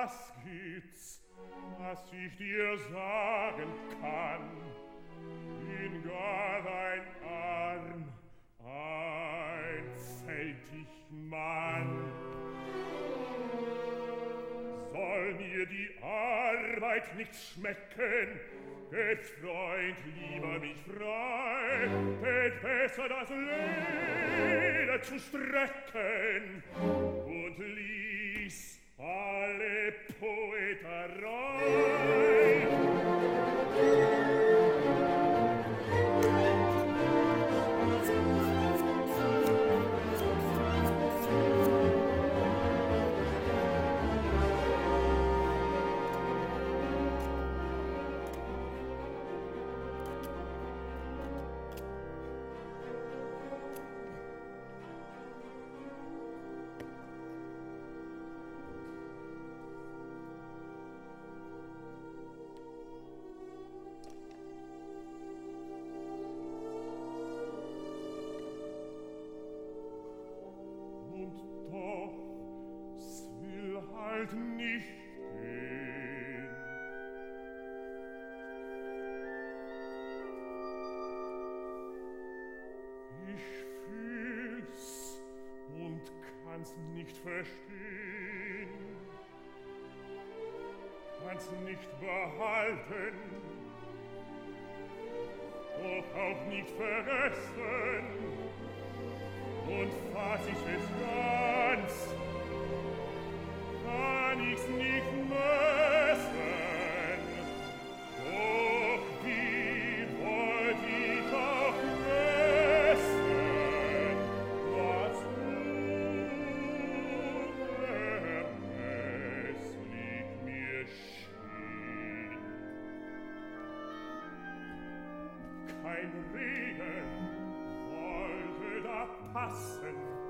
was gibt's, was ich dir sagen kann? mir die Arbeit nicht schmecken, tät Freund lieber mich frei, tät besser das Leder zu strecken. Und ließ alle Poeterei bald nicht gehen. Ich fühl's und kann's nicht verstehen, kann's nicht behalten, doch auch nicht vergessen, und fass ich es gar ein Regen wollte da passen.